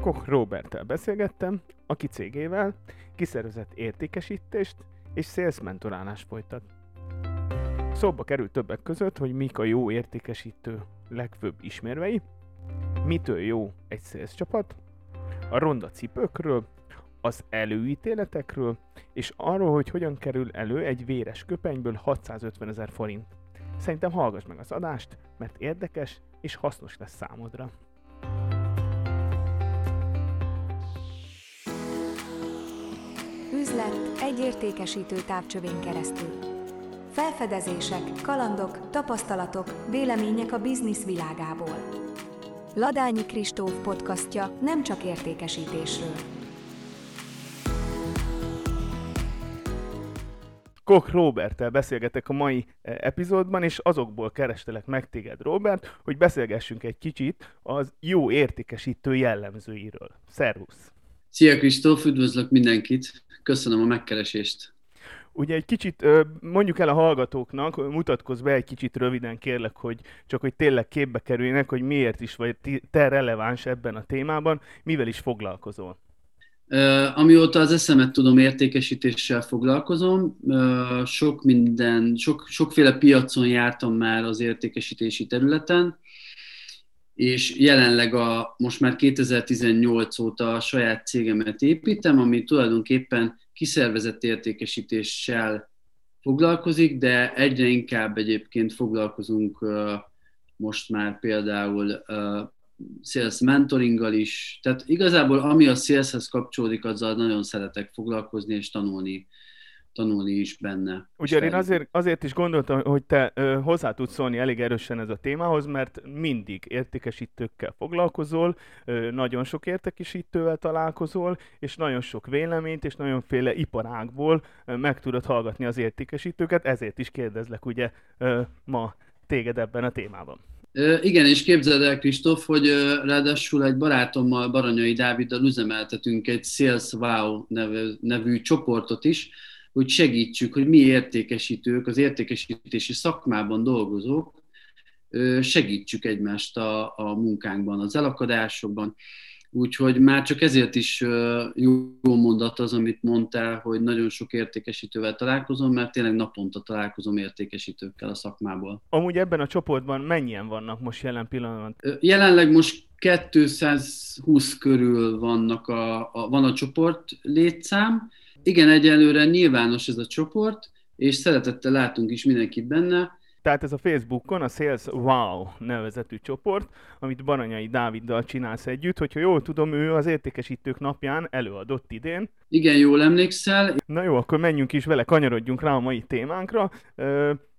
Koch Roberttel beszélgettem, aki cégével kiszervezett értékesítést és sales mentorálást folytat. Szóba került többek között, hogy mik a jó értékesítő legfőbb ismervei, mitől jó egy sales csapat, a ronda cipőkről, az előítéletekről, és arról, hogy hogyan kerül elő egy véres köpenyből 650 ezer forint. Szerintem hallgass meg az adást, mert érdekes és hasznos lesz számodra. Üzlet egy értékesítő távcsövén keresztül. Felfedezések, kalandok, tapasztalatok, vélemények a biznisz világából. Ladányi Kristóf podcastja nem csak értékesítésről. Koch Roberttel beszélgetek a mai eh, epizódban, és azokból kerestelek meg téged, Robert, hogy beszélgessünk egy kicsit az jó értékesítő jellemzőiről. Szervusz! Szia Kristóf, üdvözlök mindenkit! Köszönöm a megkeresést! Ugye egy kicsit mondjuk el a hallgatóknak, mutatkozz be egy kicsit röviden kérlek, hogy csak hogy tényleg képbe kerüljenek, hogy miért is vagy te releváns ebben a témában, mivel is foglalkozol. Amióta az eszemet tudom, értékesítéssel foglalkozom. Sok minden, sok, sokféle piacon jártam már az értékesítési területen, és jelenleg a, most már 2018 óta a saját cégemet építem, ami tulajdonképpen kiszervezett értékesítéssel foglalkozik, de egyre inkább egyébként foglalkozunk most már például sales mentoringgal is. Tehát igazából ami a saleshez kapcsolódik, azzal nagyon szeretek foglalkozni és tanulni tanulni is benne. Ugye én azért, azért is gondoltam, hogy te ö, hozzá tudsz szólni elég erősen ez a témához, mert mindig értékesítőkkel foglalkozol, ö, nagyon sok értékesítővel találkozol, és nagyon sok véleményt, és nagyonféle iparágból ö, meg tudod hallgatni az értékesítőket, ezért is kérdezlek ugye ö, ma téged ebben a témában. Igen, és képzeld el, Kristóf, hogy ráadásul egy barátommal, Baranyai Dáviddal üzemeltetünk egy Sales Wow nevű, nevű csoportot is, hogy segítsük, hogy mi értékesítők, az értékesítési szakmában dolgozók, segítsük egymást a, a munkánkban, az elakadásokban. Úgyhogy már csak ezért is jó mondat az, amit mondtál, hogy nagyon sok értékesítővel találkozom, mert tényleg naponta találkozom értékesítőkkel a szakmából. Amúgy ebben a csoportban mennyien vannak most jelen pillanatban? Jelenleg most 220 körül vannak a, a, van a csoport létszám, igen, egyelőre nyilvános ez a csoport, és szeretettel látunk is mindenkit benne. Tehát ez a Facebookon a Sales Wow nevezetű csoport, amit Baranyai Dáviddal csinálsz együtt, hogyha jól tudom, ő az értékesítők napján előadott idén. Igen, jól emlékszel. Na jó, akkor menjünk is vele, kanyarodjunk rá a mai témánkra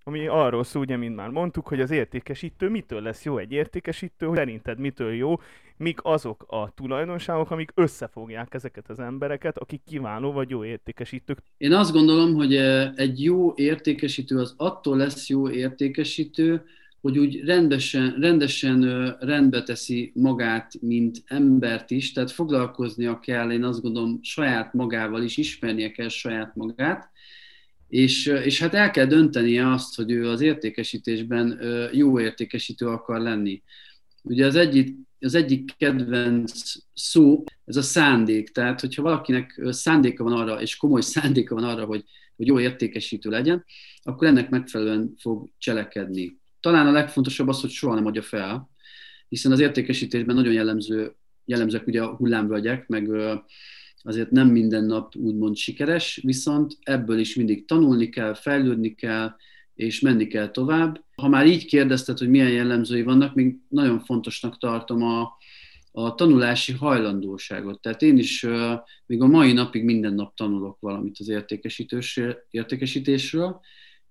ami arról szól, ugye, mint már mondtuk, hogy az értékesítő mitől lesz jó egy értékesítő, hogy szerinted mitől jó, mik azok a tulajdonságok, amik összefogják ezeket az embereket, akik kiváló vagy jó értékesítők. Én azt gondolom, hogy egy jó értékesítő az attól lesz jó értékesítő, hogy úgy rendesen, rendesen rendbe teszi magát, mint embert is, tehát foglalkoznia kell, én azt gondolom, saját magával is, ismernie kell saját magát, és, és hát el kell döntenie azt, hogy ő az értékesítésben jó értékesítő akar lenni. Ugye az egyik, az egyik kedvenc szó, ez a szándék. Tehát, hogyha valakinek szándéka van arra, és komoly szándéka van arra, hogy, hogy jó értékesítő legyen, akkor ennek megfelelően fog cselekedni. Talán a legfontosabb az, hogy soha nem adja fel, hiszen az értékesítésben nagyon jellemző, jellemzőek ugye a hullámvölgyek, meg azért nem minden nap úgymond sikeres, viszont ebből is mindig tanulni kell, fejlődni kell, és menni kell tovább. Ha már így kérdezted, hogy milyen jellemzői vannak, még nagyon fontosnak tartom a, a tanulási hajlandóságot. Tehát én is még a mai napig minden nap tanulok valamit az értékesítésről,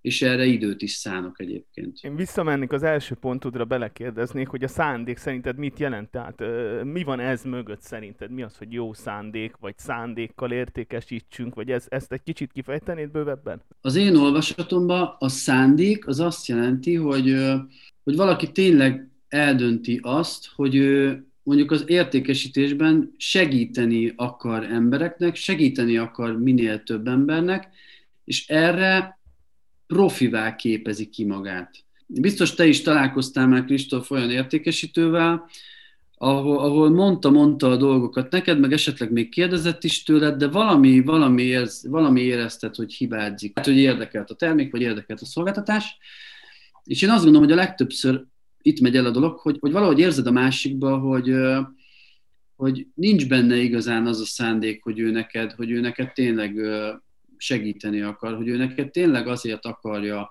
és erre időt is szánok egyébként. Én visszamennék az első pontodra, belekérdeznék, hogy a szándék szerinted mit jelent? Tehát mi van ez mögött szerinted? Mi az, hogy jó szándék, vagy szándékkal értékesítsünk, vagy ez, ezt egy kicsit kifejtenéd bővebben? Az én olvasatomban a szándék az azt jelenti, hogy, hogy valaki tényleg eldönti azt, hogy ő mondjuk az értékesítésben segíteni akar embereknek, segíteni akar minél több embernek, és erre profivá képezi ki magát. Biztos te is találkoztál már Kristóf olyan értékesítővel, ahol, ahol mondta, mondta a dolgokat neked, meg esetleg még kérdezett is tőled, de valami, valami, érz, valami érezted, hogy hibázik. Hát, hogy érdekelt a termék, vagy érdekelt a szolgáltatás. És én azt gondolom, hogy a legtöbbször itt megy el a dolog, hogy, hogy valahogy érzed a másikba, hogy, hogy nincs benne igazán az a szándék, hogy ő neked, hogy ő neked tényleg segíteni akar, hogy ő neked tényleg azért akarja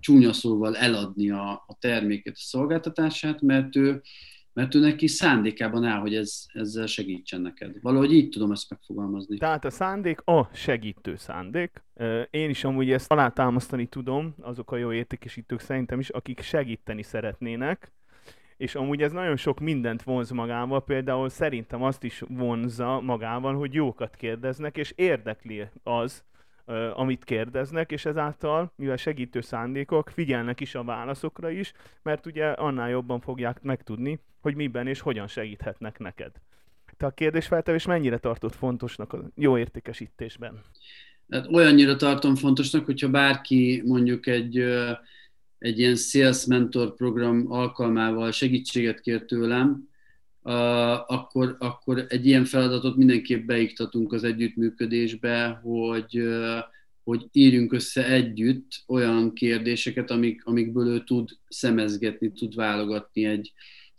csúnya szóval eladni a, a terméket, a szolgáltatását, mert ő, mert ő neki szándékában áll, hogy ez, ezzel segítsen neked. Valahogy így tudom ezt megfogalmazni. Tehát a szándék a segítő szándék. Én is amúgy ezt alátámasztani tudom, azok a jó értékesítők szerintem is, akik segíteni szeretnének, és amúgy ez nagyon sok mindent vonz magával, például szerintem azt is vonzza magával, hogy jókat kérdeznek, és érdekli az, amit kérdeznek, és ezáltal, mivel segítő szándékok, figyelnek is a válaszokra is, mert ugye annál jobban fogják megtudni, hogy miben és hogyan segíthetnek neked. Te a kérdésfeltevés mennyire tartott fontosnak a jó értékesítésben? Hát olyannyira tartom fontosnak, hogyha bárki mondjuk egy, egy ilyen Sales Mentor program alkalmával segítséget kér tőlem, akkor, akkor egy ilyen feladatot mindenképp beiktatunk az együttműködésbe, hogy, hogy írjunk össze együtt olyan kérdéseket, amik, amikből ő tud szemezgetni, tud válogatni egy,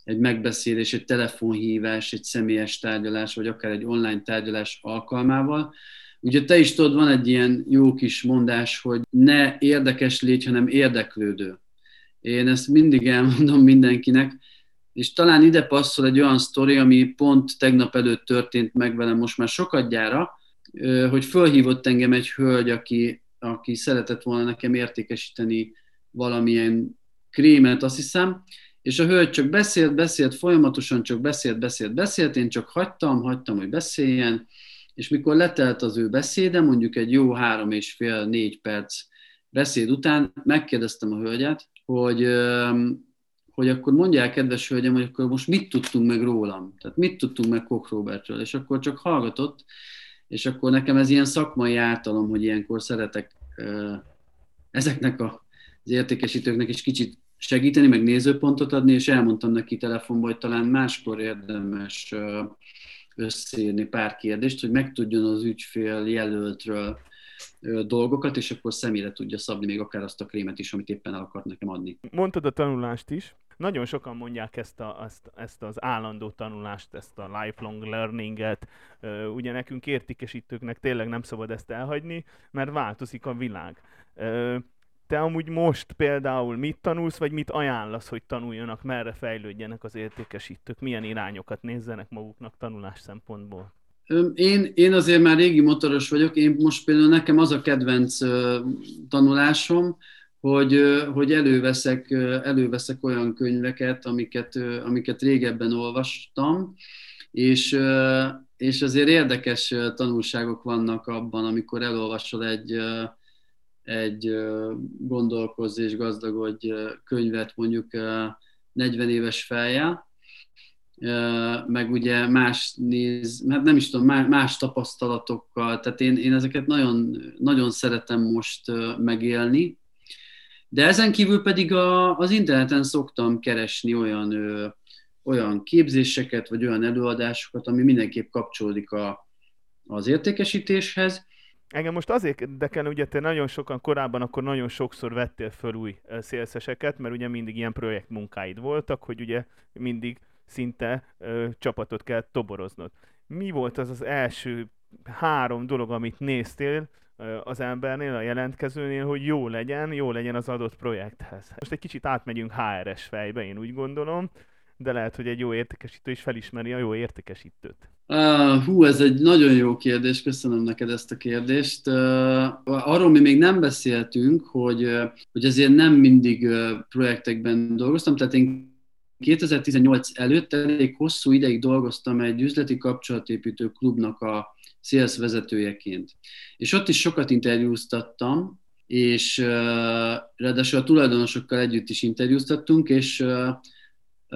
egy megbeszélés, egy telefonhívás, egy személyes tárgyalás, vagy akár egy online tárgyalás alkalmával. Ugye te is tudod, van egy ilyen jó kis mondás, hogy ne érdekes légy, hanem érdeklődő. Én ezt mindig elmondom mindenkinek, és talán ide passzol egy olyan sztori, ami pont tegnap előtt történt meg velem most már sokadjára, hogy fölhívott engem egy hölgy, aki, aki szeretett volna nekem értékesíteni valamilyen krémet, azt hiszem, és a hölgy csak beszélt, beszélt, folyamatosan csak beszélt, beszélt, beszélt, én csak hagytam, hagytam, hogy beszéljen, és mikor letelt az ő beszéde, mondjuk egy jó három és fél, négy perc beszéd után, megkérdeztem a hölgyet, hogy hogy akkor mondják, kedves hölgyem, hogy akkor most mit tudtunk meg rólam, tehát mit tudtunk meg Koch Robertről, és akkor csak hallgatott, és akkor nekem ez ilyen szakmai általom, hogy ilyenkor szeretek ezeknek a, az értékesítőknek is kicsit segíteni, meg nézőpontot adni, és elmondtam neki telefonban, hogy talán máskor érdemes összeírni pár kérdést, hogy megtudjon az ügyfél jelöltről dolgokat, és akkor személyre tudja szabni még akár azt a krémet is, amit éppen el akart nekem adni. Mondtad a tanulást is. Nagyon sokan mondják ezt, a, ezt, ezt az állandó tanulást, ezt a lifelong learninget. Ugye nekünk értékesítőknek tényleg nem szabad ezt elhagyni, mert változik a világ. Te amúgy most például mit tanulsz, vagy mit ajánlasz, hogy tanuljanak, merre fejlődjenek az értékesítők, milyen irányokat nézzenek maguknak tanulás szempontból? Én, én azért már régi motoros vagyok, én most például nekem az a kedvenc tanulásom, hogy, hogy előveszek, előveszek olyan könyveket, amiket, amiket régebben olvastam, és, és azért érdekes tanulságok vannak abban, amikor elolvasol egy, egy gondolkozz és gazdagodj könyvet mondjuk 40 éves fejjel, meg ugye más néz, hát nem is tudom, más tapasztalatokkal, tehát én, én ezeket nagyon, nagyon szeretem most megélni, de ezen kívül pedig a, az interneten szoktam keresni olyan, ö, olyan képzéseket, vagy olyan előadásokat, ami mindenképp kapcsolódik a, az értékesítéshez, Engem most azért érdekel, ugye te nagyon sokan korábban akkor nagyon sokszor vettél föl új szélszeseket, mert ugye mindig ilyen projektmunkáid voltak, hogy ugye mindig szinte ö, csapatot kell toboroznod. Mi volt az az első három dolog, amit néztél ö, az embernél, a jelentkezőnél, hogy jó legyen, jó legyen az adott projekthez? Most egy kicsit átmegyünk HRS fejbe, én úgy gondolom, de lehet, hogy egy jó értékesítő is felismeri a jó értékesítőt. Uh, hú, ez egy nagyon jó kérdés, köszönöm neked ezt a kérdést. Uh, arról mi még nem beszéltünk, hogy, uh, hogy azért nem mindig uh, projektekben dolgoztam, tehát én 2018 előtt elég hosszú ideig dolgoztam egy üzleti kapcsolatépítő klubnak a sales vezetőjeként. És ott is sokat interjúztattam, és uh, ráadásul a tulajdonosokkal együtt is interjúztattunk, és uh,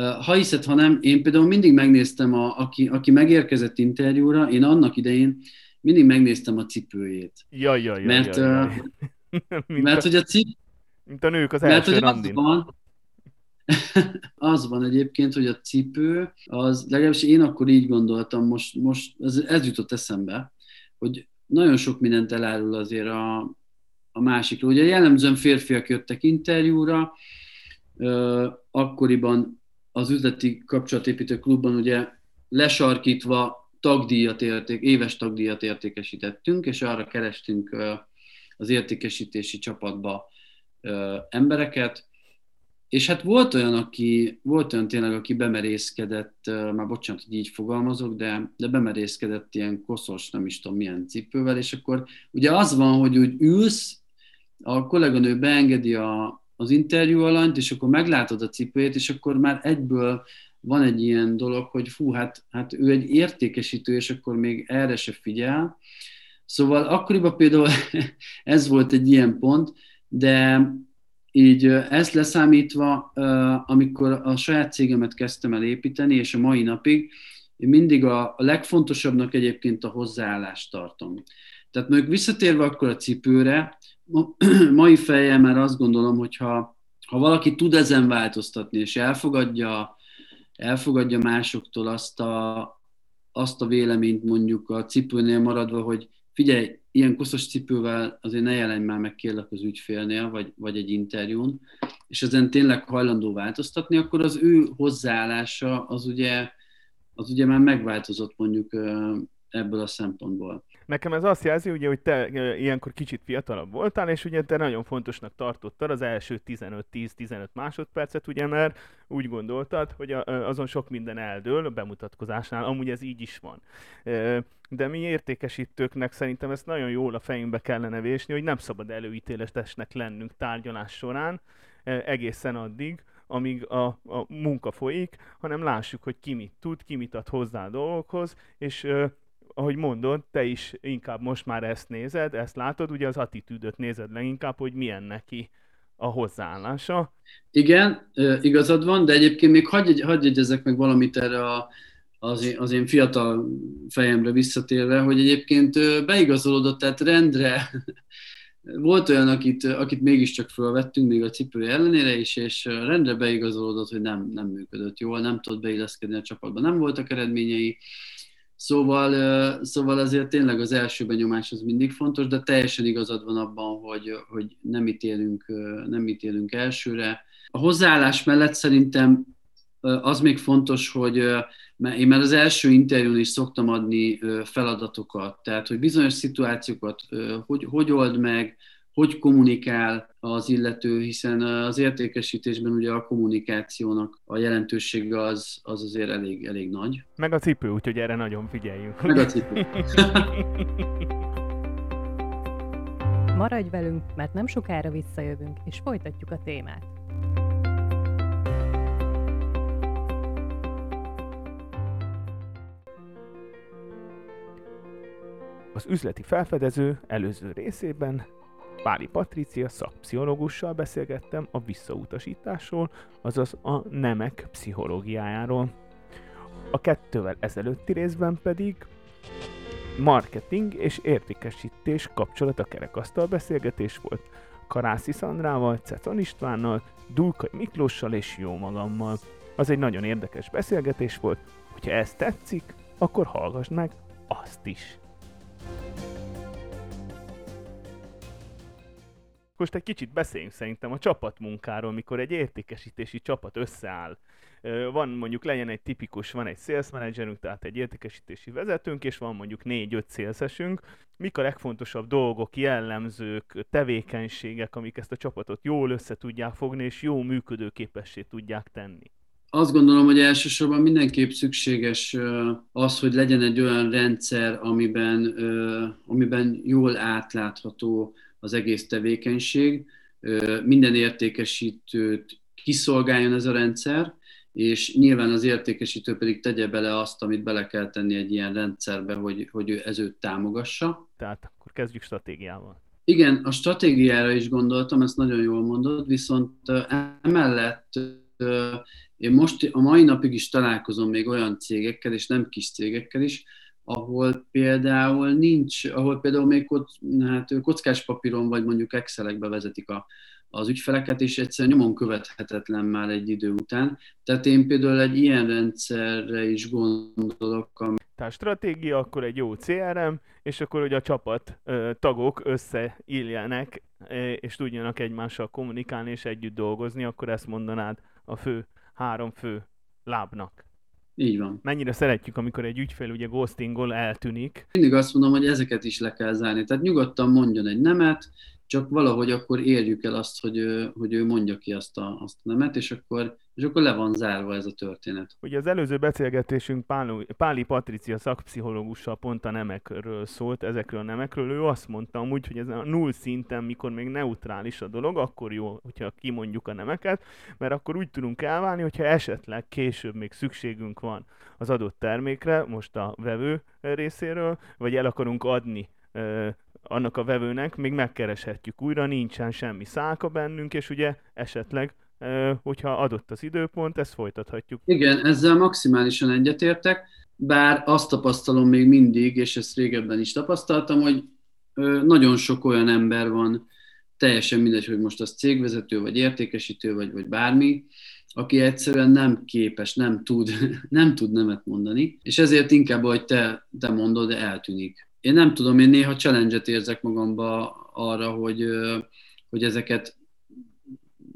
ha hiszed, ha nem, én például mindig megnéztem, a, aki, aki megérkezett interjúra, én annak idején mindig megnéztem a cipőjét. Jaj, jaj, jaj. Mert, jaj, jaj. mert, hogy a cip... Mint a nők az első mert, hogy az van, az van egyébként, hogy a cipő, az legalábbis én akkor így gondoltam, most, most ez, ez jutott eszembe, hogy nagyon sok mindent elárul azért a, a másikról. Ugye jellemzően férfiak jöttek interjúra, akkoriban az üzleti kapcsolatépítő klubban ugye lesarkítva tagdíjat érték, éves tagdíjat értékesítettünk, és arra kerestünk az értékesítési csapatba embereket, és hát volt olyan, aki, volt olyan tényleg, aki bemerészkedett, már bocsánat, hogy így fogalmazok, de, de bemerészkedett ilyen koszos, nem is tudom milyen cipővel, és akkor ugye az van, hogy úgy ülsz, a kolléganő beengedi a, az interjú alanyt, és akkor meglátod a cipőjét, és akkor már egyből van egy ilyen dolog, hogy fú, hát, hát ő egy értékesítő, és akkor még erre se figyel. Szóval akkoriban például ez volt egy ilyen pont, de így ezt leszámítva, amikor a saját cégemet kezdtem el építeni, és a mai napig, én mindig a, legfontosabbnak egyébként a hozzáállást tartom. Tehát mondjuk visszatérve akkor a cipőre, mai fejjel már azt gondolom, hogy ha, ha valaki tud ezen változtatni, és elfogadja, elfogadja másoktól azt a, azt a véleményt mondjuk a cipőnél maradva, hogy figyelj, ilyen koszos cipővel azért ne jelenj már meg kérlek az ügyfélnél, vagy, vagy egy interjún, és ezen tényleg hajlandó változtatni, akkor az ő hozzáállása az ugye, az ugye már megváltozott mondjuk ebből a szempontból. Nekem ez azt jelzi, ugye, hogy te ilyenkor kicsit fiatalabb voltál, és ugye te nagyon fontosnak tartottad az első 15-10-15 másodpercet, ugye, mert úgy gondoltad, hogy azon sok minden eldől a bemutatkozásnál, amúgy ez így is van. De mi értékesítőknek szerintem ezt nagyon jól a fejünkbe kellene vésni, hogy nem szabad előítéletesnek lennünk tárgyalás során, egészen addig, amíg a, a munka folyik, hanem lássuk, hogy ki mit tud, ki mit ad hozzá a dolgokhoz, és ahogy mondod, te is inkább most már ezt nézed, ezt látod, ugye az attitűdöt nézed leginkább, hogy milyen neki a hozzáállása. Igen, igazad van, de egyébként még hagyj, hagyj egyezek meg valamit erre a, az, én, az én fiatal fejemre visszatérve, hogy egyébként beigazolódott, tehát rendre volt olyan, akit, akit mégiscsak felvettünk még a cipő ellenére is, és rendre beigazolódott, hogy nem, nem működött jól, nem tudott beilleszkedni a csapatba, nem voltak eredményei, Szóval, szóval azért tényleg az első benyomás az mindig fontos, de teljesen igazad van abban, hogy, hogy nem, ítélünk, nem ítélünk elsőre. A hozzáállás mellett szerintem az még fontos, hogy én már az első interjún is szoktam adni feladatokat, tehát hogy bizonyos szituációkat hogy, hogy old meg, hogy kommunikál az illető, hiszen az értékesítésben ugye a kommunikációnak a jelentősége az, az azért elég, elég nagy. Meg a cipő, úgyhogy erre nagyon figyeljünk. Meg a cipő. Maradj velünk, mert nem sokára visszajövünk, és folytatjuk a témát. Az üzleti felfedező előző részében Páli Patricia szakpszichológussal beszélgettem a visszautasításról, azaz a nemek pszichológiájáról. A kettővel ezelőtti részben pedig marketing és értékesítés kapcsolata kerekasztal beszélgetés volt Karászi Szandrával, Cecon Istvánnal, Dulkai Miklóssal és jó magammal. Az egy nagyon érdekes beszélgetés volt, hogyha ez tetszik, akkor hallgass meg azt is. Most egy kicsit beszéljünk szerintem a csapatmunkáról, mikor egy értékesítési csapat összeáll. Van mondjuk legyen egy tipikus, van egy sales managerünk, tehát egy értékesítési vezetőnk, és van mondjuk négy-öt szélszesünk. Mik a legfontosabb dolgok, jellemzők, tevékenységek, amik ezt a csapatot jól össze tudják fogni, és jó működőképessé tudják tenni? Azt gondolom, hogy elsősorban mindenképp szükséges az, hogy legyen egy olyan rendszer, amiben, amiben jól átlátható az egész tevékenység, minden értékesítőt kiszolgáljon ez a rendszer, és nyilván az értékesítő pedig tegye bele azt, amit bele kell tenni egy ilyen rendszerbe, hogy, hogy ő ez őt támogassa. Tehát akkor kezdjük stratégiával. Igen, a stratégiára is gondoltam, ezt nagyon jól mondod, viszont emellett én most a mai napig is találkozom még olyan cégekkel, és nem kis cégekkel is, ahol például nincs, ahol például még hát, kockás papíron vagy mondjuk Excelekbe vezetik a, az ügyfeleket, és egyszerűen nyomon követhetetlen már egy idő után. Tehát én például egy ilyen rendszerre is gondolok. Ami... Tehát stratégia, akkor egy jó CRM, és akkor hogy a csapat tagok összeilljenek, és tudjanak egymással kommunikálni és együtt dolgozni, akkor ezt mondanád a fő, három fő lábnak. Így van. Mennyire szeretjük, amikor egy ügyfél ugye ghostingol eltűnik. Mindig azt mondom, hogy ezeket is le kell zárni. Tehát nyugodtan mondjon egy nemet, csak valahogy akkor érjük el azt, hogy ő, hogy ő mondja ki azt a, azt a nemet, és akkor, és akkor le van zárva ez a történet. Ugye az előző beszélgetésünk Páli, Páli Patricia szakpszichológussal pont a nemekről szólt, ezekről a nemekről. Ő azt mondta amúgy, hogy ez a null szinten, mikor még neutrális a dolog, akkor jó, hogyha kimondjuk a nemeket, mert akkor úgy tudunk elválni, hogyha esetleg később még szükségünk van az adott termékre, most a vevő részéről, vagy el akarunk adni annak a vevőnek, még megkereshetjük újra, nincsen semmi szálka bennünk, és ugye esetleg, hogyha adott az időpont, ezt folytathatjuk. Igen, ezzel maximálisan egyetértek, bár azt tapasztalom még mindig, és ezt régebben is tapasztaltam, hogy nagyon sok olyan ember van, teljesen mindegy, hogy most az cégvezető, vagy értékesítő, vagy, vagy bármi, aki egyszerűen nem képes, nem tud, nem tud nemet mondani, és ezért inkább, hogy te, te mondod, eltűnik én nem tudom, én néha challenge-et érzek magamba arra, hogy, hogy ezeket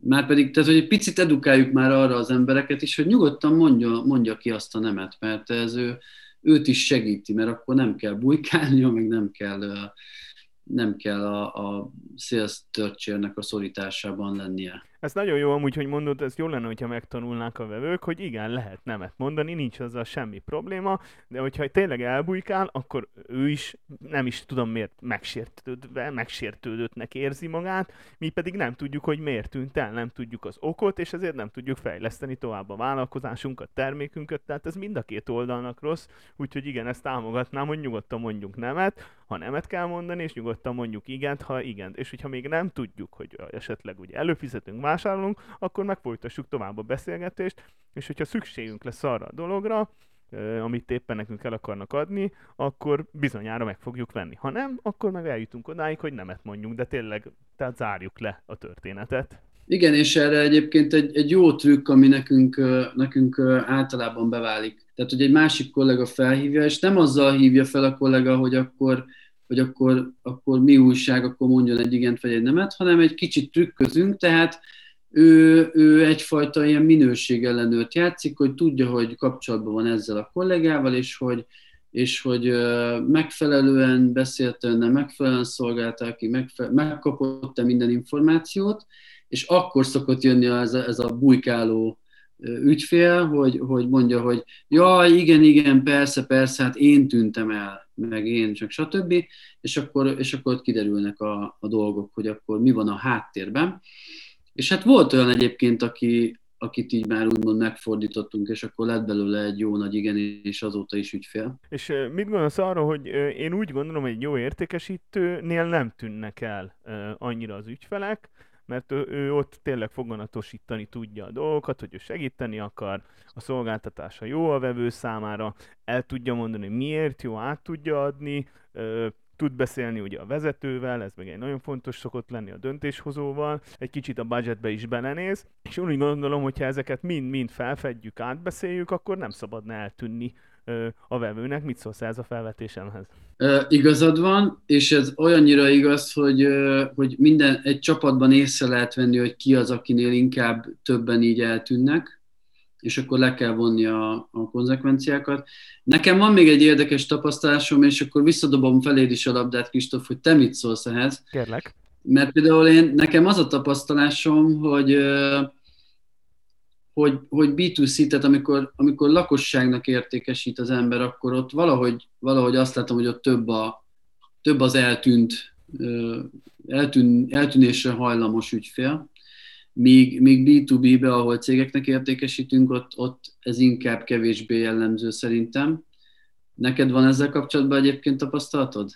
már pedig, tehát hogy egy picit edukáljuk már arra az embereket is, hogy nyugodtan mondja, mondja ki azt a nemet, mert ez ő, őt is segíti, mert akkor nem kell bujkálnia, meg nem kell, nem kell a, a sales a szorításában lennie. Ez nagyon jó amúgy, hogy mondod, ez jó lenne, hogyha megtanulnák a vevők, hogy igen, lehet nemet mondani, nincs azzal semmi probléma, de hogyha tényleg elbújkál, akkor ő is, nem is tudom miért megsértődve, megsértődöttnek érzi magát, mi pedig nem tudjuk, hogy miért tűnt el, nem tudjuk az okot, és ezért nem tudjuk fejleszteni tovább a vállalkozásunkat, termékünket, tehát ez mind a két oldalnak rossz, úgyhogy igen, ezt támogatnám, hogy nyugodtan mondjunk nemet, ha nemet kell mondani, és nyugodtan mondjuk igent, ha igen. És hogyha még nem tudjuk, hogy esetleg ugye előfizetünk, vásárolunk, akkor megfolytassuk tovább a beszélgetést, és hogyha szükségünk lesz arra a dologra, amit éppen nekünk el akarnak adni, akkor bizonyára meg fogjuk venni. Ha nem, akkor meg eljutunk odáig, hogy nemet mondjunk, de tényleg, tehát zárjuk le a történetet. Igen, és erre egyébként egy, egy jó trükk, ami nekünk, nekünk általában beválik. Tehát, hogy egy másik kollega felhívja, és nem azzal hívja fel a kollega, hogy akkor, hogy akkor, akkor mi újság, akkor mondjon egy igent vagy egy nemet, hanem egy kicsit trükközünk, tehát ő, ő egyfajta ilyen minőségellenőrt játszik, hogy tudja, hogy kapcsolatban van ezzel a kollégával, és hogy, és hogy megfelelően beszélt önne, megfelelően szolgálta ki, megfe- megkapott-e minden információt, és akkor szokott jönni ez a, ez a bujkáló ügyfél, hogy, hogy mondja, hogy ja, igen, igen, persze, persze, hát én tűntem el, meg én, csak stb. És akkor, és akkor ott kiderülnek a, a dolgok, hogy akkor mi van a háttérben. És hát volt olyan egyébként, aki, akit így már úgymond megfordítottunk, és akkor lett belőle egy jó nagy igen, és azóta is ügyfél. És mit gondolsz arra, hogy én úgy gondolom, hogy egy jó értékesítőnél nem tűnnek el annyira az ügyfelek, mert ő ott tényleg foganatosítani tudja a dolgokat, hogy ő segíteni akar, a szolgáltatása jó a vevő számára, el tudja mondani, miért jó, át tudja adni, tud beszélni ugye a vezetővel, ez meg egy nagyon fontos szokott lenni a döntéshozóval, egy kicsit a budgetbe is belenéz, és úgy gondolom, hogyha ezeket mind-mind felfedjük, átbeszéljük, akkor nem szabadna eltűnni a vevőnek. Mit szólsz ez a felvetésemhez? E, igazad van, és ez olyannyira igaz, hogy, hogy minden egy csapatban észre lehet venni, hogy ki az, akinél inkább többen így eltűnnek, és akkor le kell vonni a, a konzekvenciákat. Nekem van még egy érdekes tapasztalásom, és akkor visszadobom feléd is a labdát, Kristóf, hogy te mit szólsz ehhez. Kérlek. Mert például én, nekem az a tapasztalásom, hogy hogy, hogy B2C, tehát amikor, amikor lakosságnak értékesít az ember, akkor ott valahogy, valahogy azt látom, hogy ott több, a, több az eltűnt, eltűn, eltűnésre hajlamos ügyfél, míg, míg B2B-be, ahol cégeknek értékesítünk, ott, ott ez inkább kevésbé jellemző szerintem. Neked van ezzel kapcsolatban egyébként tapasztalatod?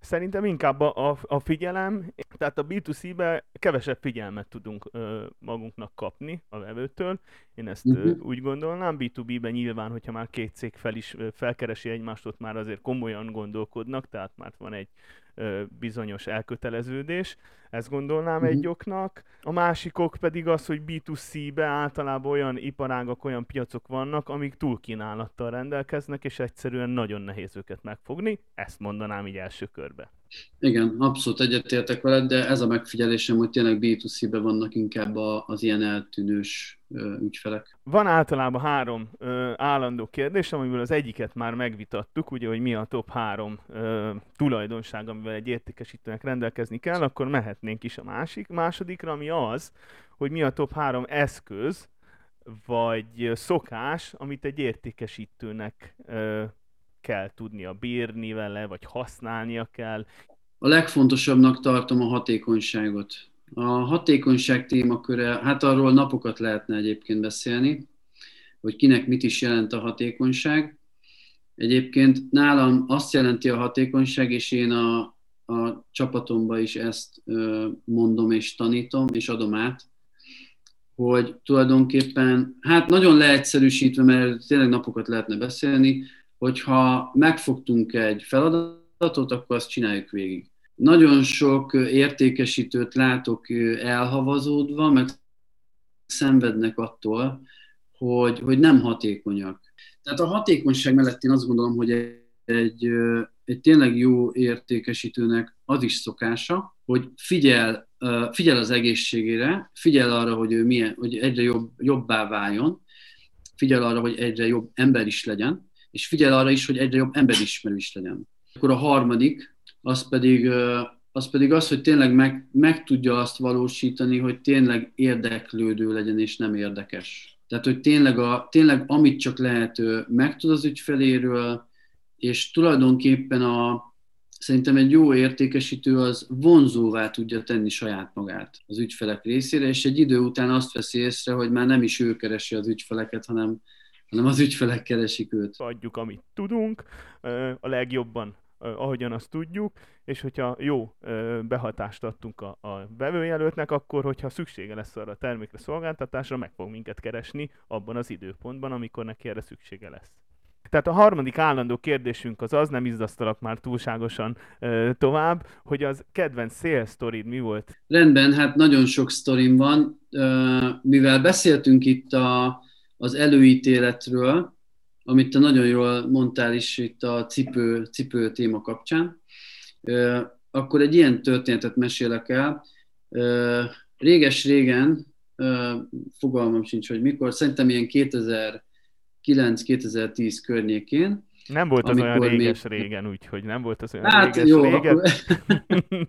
Szerintem inkább a, a, a figyelem, tehát a B2C-be kevesebb figyelmet tudunk ö, magunknak kapni a vevőtől. Én ezt uh-huh. ö, mhm. úgy gondolnám. B2B-ben nyilván, hogyha már két cég fel is ö, felkeresi egymást, ott már azért komolyan gondolkodnak, tehát már van egy bizonyos elköteleződés, ezt gondolnám uh-huh. egy oknak. A másikok pedig az, hogy B2C-be általában olyan iparágak, olyan piacok vannak, amik túlkínálattal rendelkeznek, és egyszerűen nagyon nehéz őket megfogni. Ezt mondanám így első körbe. Igen, abszolút egyetértek veled, de ez a megfigyelésem, hogy tényleg B2C-be vannak inkább az ilyen eltűnős ügyfelek. Van általában három ö, állandó kérdés, amiből az egyiket már megvitattuk, ugye, hogy mi a top három ö, tulajdonság, amivel egy értékesítőnek rendelkezni kell, akkor mehetnénk is a másik, másodikra, ami az, hogy mi a top három eszköz, vagy szokás, amit egy értékesítőnek kell tudnia bírni vele, vagy használnia kell. A legfontosabbnak tartom a hatékonyságot. A hatékonyság témaköre, hát arról napokat lehetne egyébként beszélni, hogy kinek mit is jelent a hatékonyság. Egyébként nálam azt jelenti a hatékonyság, és én a, a csapatomba is ezt mondom és tanítom, és adom át, hogy tulajdonképpen, hát nagyon leegyszerűsítve, mert tényleg napokat lehetne beszélni, hogyha megfogtunk egy feladatot, akkor azt csináljuk végig. Nagyon sok értékesítőt látok elhavazódva, meg szenvednek attól, hogy, hogy nem hatékonyak. Tehát a hatékonyság mellett én azt gondolom, hogy egy, egy tényleg jó értékesítőnek az is szokása, hogy figyel, figyel az egészségére, figyel arra, hogy ő milyen, hogy egyre jobb, jobbá váljon, figyel arra, hogy egyre jobb ember is legyen, és figyel arra is, hogy egyre jobb emberismerő is legyen. Akkor a harmadik, az pedig az, pedig az hogy tényleg meg, meg tudja azt valósítani, hogy tényleg érdeklődő legyen, és nem érdekes. Tehát, hogy tényleg, a, tényleg amit csak lehet, megtud az ügyfeléről, és tulajdonképpen a, szerintem egy jó értékesítő az vonzóvá tudja tenni saját magát az ügyfelek részére, és egy idő után azt veszi észre, hogy már nem is ő keresi az ügyfeleket, hanem, hanem az ügyfelek keresik őt. Adjuk, amit tudunk, a legjobban, ahogyan azt tudjuk, és hogyha jó behatást adtunk a, a vevőjelöltnek, akkor, hogyha szüksége lesz arra a termékre, szolgáltatásra, meg fog minket keresni abban az időpontban, amikor neki erre szüksége lesz. Tehát a harmadik állandó kérdésünk az az, nem izdasztalak már túlságosan ö, tovább, hogy az kedvenc sales sztorid mi volt? Rendben, hát nagyon sok sztorim van. Ö, mivel beszéltünk itt a, az előítéletről, amit te nagyon jól mondtál is itt a cipő, cipő téma kapcsán, akkor egy ilyen történetet mesélek el. Réges-régen, fogalmam sincs, hogy mikor, szerintem ilyen 2009-2010 környékén. Nem volt az olyan réges még... régen, úgyhogy nem volt az olyan hát, réges jó, régen. Akkor...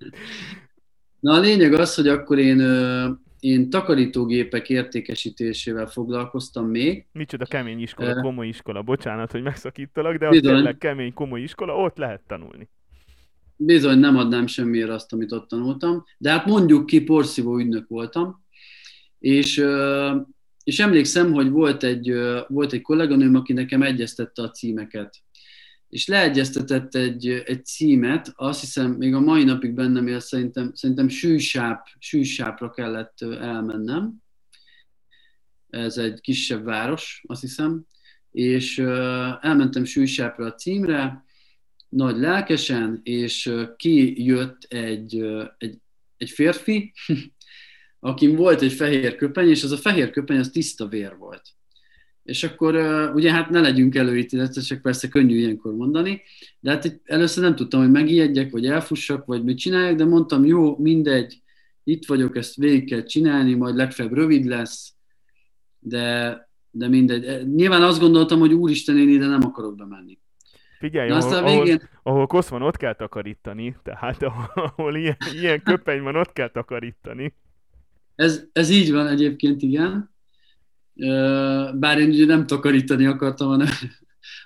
Na a lényeg az, hogy akkor én én takarítógépek értékesítésével foglalkoztam még. Micsoda kemény iskola, komoly iskola, bocsánat, hogy megszakítalak, de az tényleg kemény, komoly iskola, ott lehet tanulni. Bizony nem adnám semmiért azt, amit ott tanultam, de hát mondjuk ki, porszívó ügynök voltam, és, és emlékszem, hogy volt egy, volt egy kolléganőm, aki nekem egyeztette a címeket és leegyeztetett egy, egy címet, azt hiszem, még a mai napig bennem él, szerintem, szerintem sűsáp, sűsápra kellett elmennem. Ez egy kisebb város, azt hiszem, és elmentem sűsápra a címre, nagy lelkesen, és kijött egy, egy, egy férfi, akin volt egy fehér köpeny, és az a fehér köpeny az tiszta vér volt. És akkor ugye hát ne legyünk előítéletesek, persze könnyű ilyenkor mondani, de hát először nem tudtam, hogy megijedjek, vagy elfussak, vagy mit csináljak, de mondtam, jó, mindegy, itt vagyok, ezt végig kell csinálni, majd legfeljebb rövid lesz, de, de mindegy. E, nyilván azt gondoltam, hogy úristen, én ide nem akarok bemenni. Figyelj, ahol, ahol, végén... ahol kosz van, ott kell takarítani, tehát ahol, ahol ilyen, ilyen köpeny van, ott kell takarítani. Ez, ez így van egyébként, igen bár én ugye nem takarítani akartam, hanem,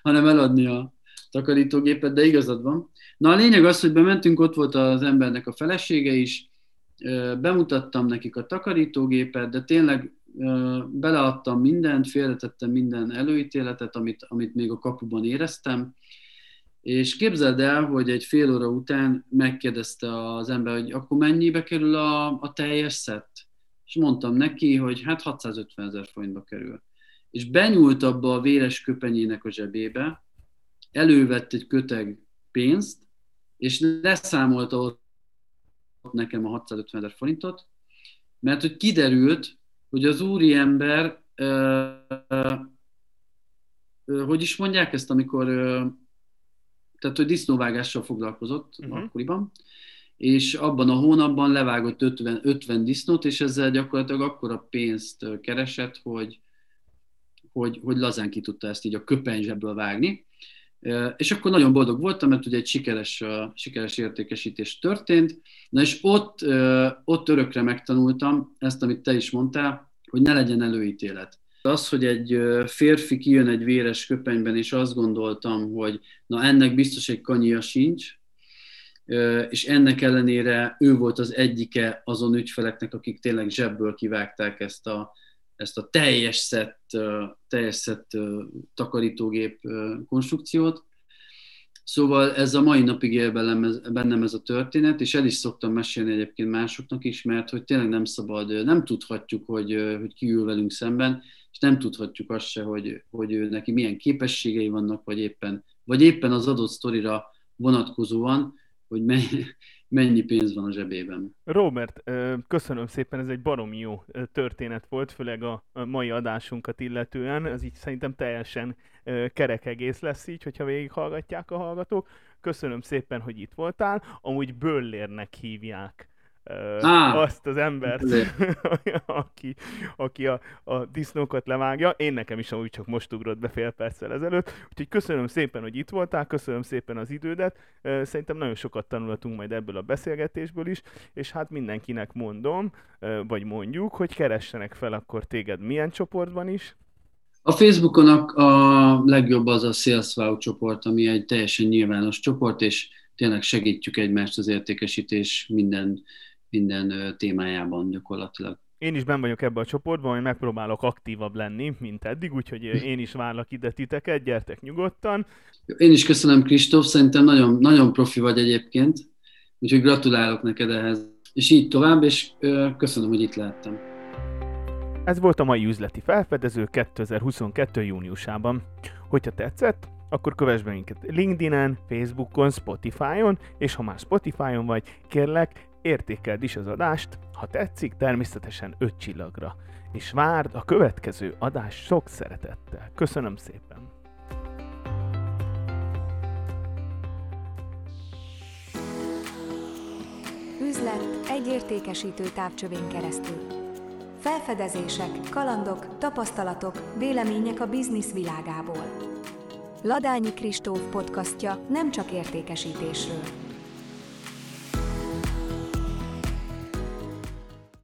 hanem eladni a takarítógépet, de igazad van. Na a lényeg az, hogy bementünk, ott volt az embernek a felesége is, bemutattam nekik a takarítógépet, de tényleg beleadtam mindent, félretettem minden előítéletet, amit, amit még a kapuban éreztem, és képzeld el, hogy egy fél óra után megkérdezte az ember, hogy akkor mennyibe kerül a, a teljes szett? És mondtam neki, hogy hát 650 ezer forintba kerül. És benyúlt abba a véres köpenyének a zsebébe, elővett egy köteg pénzt, és leszámolta ott nekem a 650 ezer forintot, mert hogy kiderült, hogy az úriember, ö, ö, ö, hogy is mondják ezt, amikor, ö, tehát hogy disznóvágással foglalkozott uh-huh. akkoriban, és abban a hónapban levágott 50, 50 disznót, és ezzel gyakorlatilag akkora pénzt keresett, hogy, hogy, hogy lazán ki tudta ezt így a köpenyzsebből vágni. És akkor nagyon boldog voltam, mert ugye egy sikeres, sikeres értékesítés történt. Na és ott, ott örökre megtanultam ezt, amit te is mondtál, hogy ne legyen előítélet. Az, hogy egy férfi kijön egy véres köpenyben, és azt gondoltam, hogy na ennek biztos egy kanyia sincs, és ennek ellenére ő volt az egyike azon ügyfeleknek, akik tényleg zsebből kivágták ezt a, ezt a teljes szett, teljes szett takarítógép konstrukciót. Szóval ez a mai napig él bennem ez a történet, és el is szoktam mesélni egyébként másoknak is, mert hogy tényleg nem szabad, nem tudhatjuk, hogy, hogy ki ül velünk szemben, és nem tudhatjuk azt se, hogy, hogy ő neki milyen képességei vannak, vagy éppen, vagy éppen az adott sztorira vonatkozóan, hogy mennyi pénz van a zsebében. Robert, köszönöm szépen, ez egy baromi jó történet volt, főleg a mai adásunkat illetően, ez így szerintem teljesen kerek egész lesz így, hogyha végighallgatják a hallgatók. Köszönöm szépen, hogy itt voltál, amúgy Böllérnek hívják ah, azt az embert, aki, aki a, a disznókat levágja. Én nekem is amúgy csak most ugrott be fél perccel ezelőtt. Úgyhogy köszönöm szépen, hogy itt voltál, köszönöm szépen az idődet. Szerintem nagyon sokat tanulhatunk majd ebből a beszélgetésből is, és hát mindenkinek mondom, vagy mondjuk, hogy keressenek fel akkor téged milyen csoportban is. A Facebookon a, legjobb az a Sales Wow csoport, ami egy teljesen nyilvános csoport, és tényleg segítjük egymást az értékesítés minden minden témájában gyakorlatilag. Én is ben vagyok ebben a csoportban, hogy megpróbálok aktívabb lenni, mint eddig, úgyhogy én is várlak ide titeket, gyertek nyugodtan. Én is köszönöm, Kristóf, szerintem nagyon, nagyon profi vagy egyébként, úgyhogy gratulálok neked ehhez. És így tovább, és köszönöm, hogy itt lehettem. Ez volt a mai üzleti felfedező 2022. júniusában. Hogyha tetszett, akkor kövess be minket LinkedIn-en, Facebookon, Spotify-on, és ha már Spotify-on vagy, kérlek, értékeld is az adást, ha tetszik, természetesen 5 csillagra, és várd a következő adás sok szeretettel. Köszönöm szépen! Üzlet egy értékesítő távcsövén keresztül. Felfedezések, kalandok, tapasztalatok, vélemények a biznisz világából. Ladányi Kristóf podcastja nem csak értékesítésről,